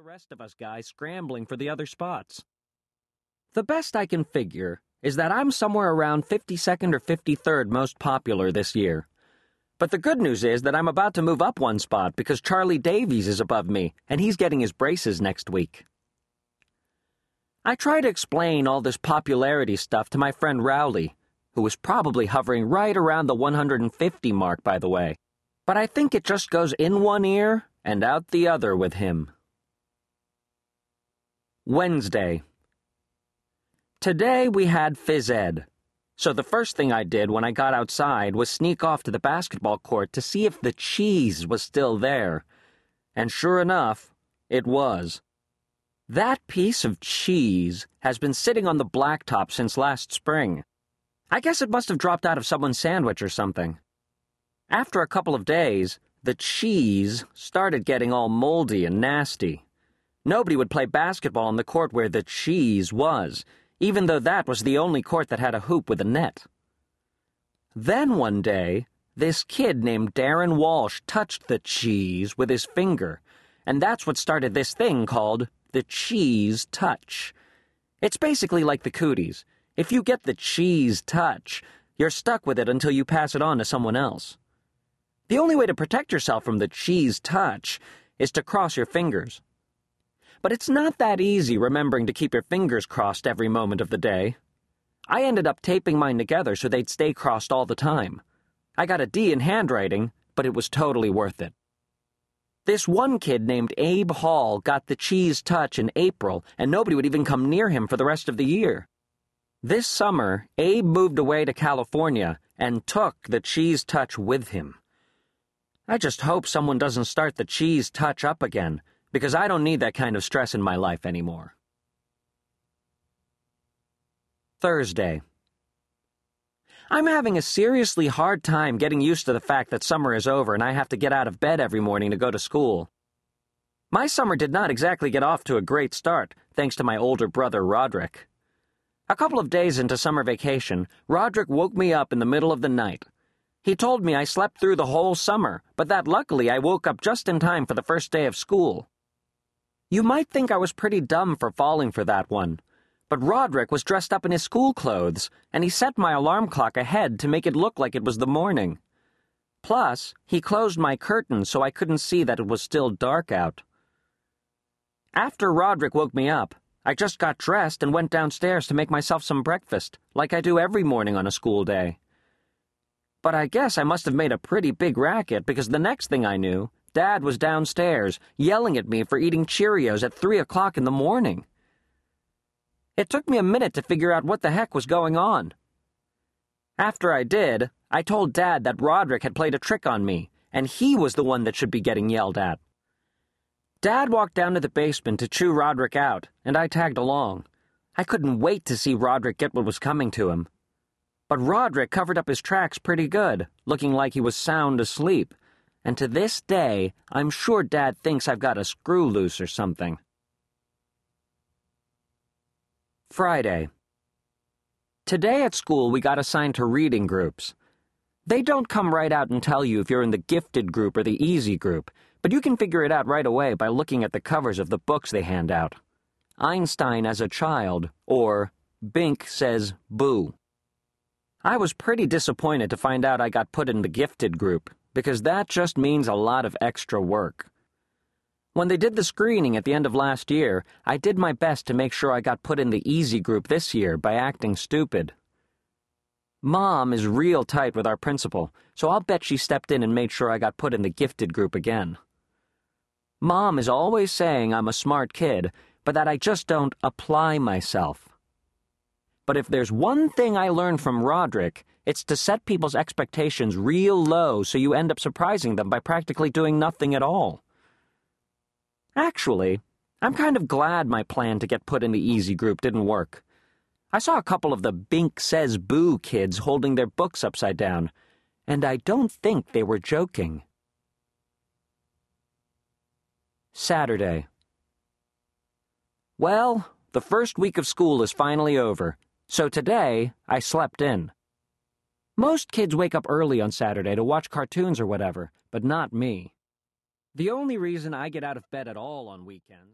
the rest of us guys scrambling for the other spots. The best I can figure is that I'm somewhere around 52nd or 53rd most popular this year. But the good news is that I'm about to move up one spot because Charlie Davies is above me, and he's getting his braces next week. I try to explain all this popularity stuff to my friend Rowley, who was probably hovering right around the 150 mark, by the way. But I think it just goes in one ear and out the other with him. Wednesday. Today we had phys ed. So the first thing I did when I got outside was sneak off to the basketball court to see if the cheese was still there. And sure enough, it was. That piece of cheese has been sitting on the blacktop since last spring. I guess it must have dropped out of someone's sandwich or something. After a couple of days, the cheese started getting all moldy and nasty. Nobody would play basketball on the court where the cheese was even though that was the only court that had a hoop with a net. Then one day, this kid named Darren Walsh touched the cheese with his finger, and that's what started this thing called the cheese touch. It's basically like the cooties. If you get the cheese touch, you're stuck with it until you pass it on to someone else. The only way to protect yourself from the cheese touch is to cross your fingers. But it's not that easy remembering to keep your fingers crossed every moment of the day. I ended up taping mine together so they'd stay crossed all the time. I got a D in handwriting, but it was totally worth it. This one kid named Abe Hall got the cheese touch in April, and nobody would even come near him for the rest of the year. This summer, Abe moved away to California and took the cheese touch with him. I just hope someone doesn't start the cheese touch up again because I don't need that kind of stress in my life anymore. Thursday. I'm having a seriously hard time getting used to the fact that summer is over and I have to get out of bed every morning to go to school. My summer did not exactly get off to a great start, thanks to my older brother Roderick. A couple of days into summer vacation, Roderick woke me up in the middle of the night. He told me I slept through the whole summer, but that luckily I woke up just in time for the first day of school. You might think I was pretty dumb for falling for that one. But Roderick was dressed up in his school clothes, and he set my alarm clock ahead to make it look like it was the morning. Plus, he closed my curtain so I couldn't see that it was still dark out. After Roderick woke me up, I just got dressed and went downstairs to make myself some breakfast, like I do every morning on a school day. But I guess I must have made a pretty big racket because the next thing I knew, Dad was downstairs, yelling at me for eating Cheerios at three o'clock in the morning. It took me a minute to figure out what the heck was going on. After I did, I told Dad that Roderick had played a trick on me, and he was the one that should be getting yelled at. Dad walked down to the basement to chew Roderick out, and I tagged along. I couldn't wait to see Roderick get what was coming to him. But Roderick covered up his tracks pretty good, looking like he was sound asleep and to this day, I'm sure Dad thinks I've got a screw loose or something. Friday. Today at school, we got assigned to reading groups. They don't come right out and tell you if you're in the gifted group or the easy group, but you can figure it out right away by looking at the covers of the books they hand out. Einstein as a Child, or Bink Says Boo. I was pretty disappointed to find out I got put in the gifted group because that just means a lot of extra work. When they did the screening at the end of last year, I did my best to make sure I got put in the easy group this year by acting stupid. Mom is real tight with our principal, so I'll bet she stepped in and made sure I got put in the gifted group again. Mom is always saying I'm a smart kid, but that I just don't apply myself. But if there's one thing I learned from Roderick, it's to set people's expectations real low so you end up surprising them by practically doing nothing at all. Actually, I'm kind of glad my plan to get put in the easy group didn't work. I saw a couple of the Bink Says Boo kids holding their books upside down, and I don't think they were joking. Saturday. Well, the first week of school is finally over, so today, I slept in. Most kids wake up early on Saturday to watch cartoons or whatever, but not me. The only reason I get out of bed at all on weekends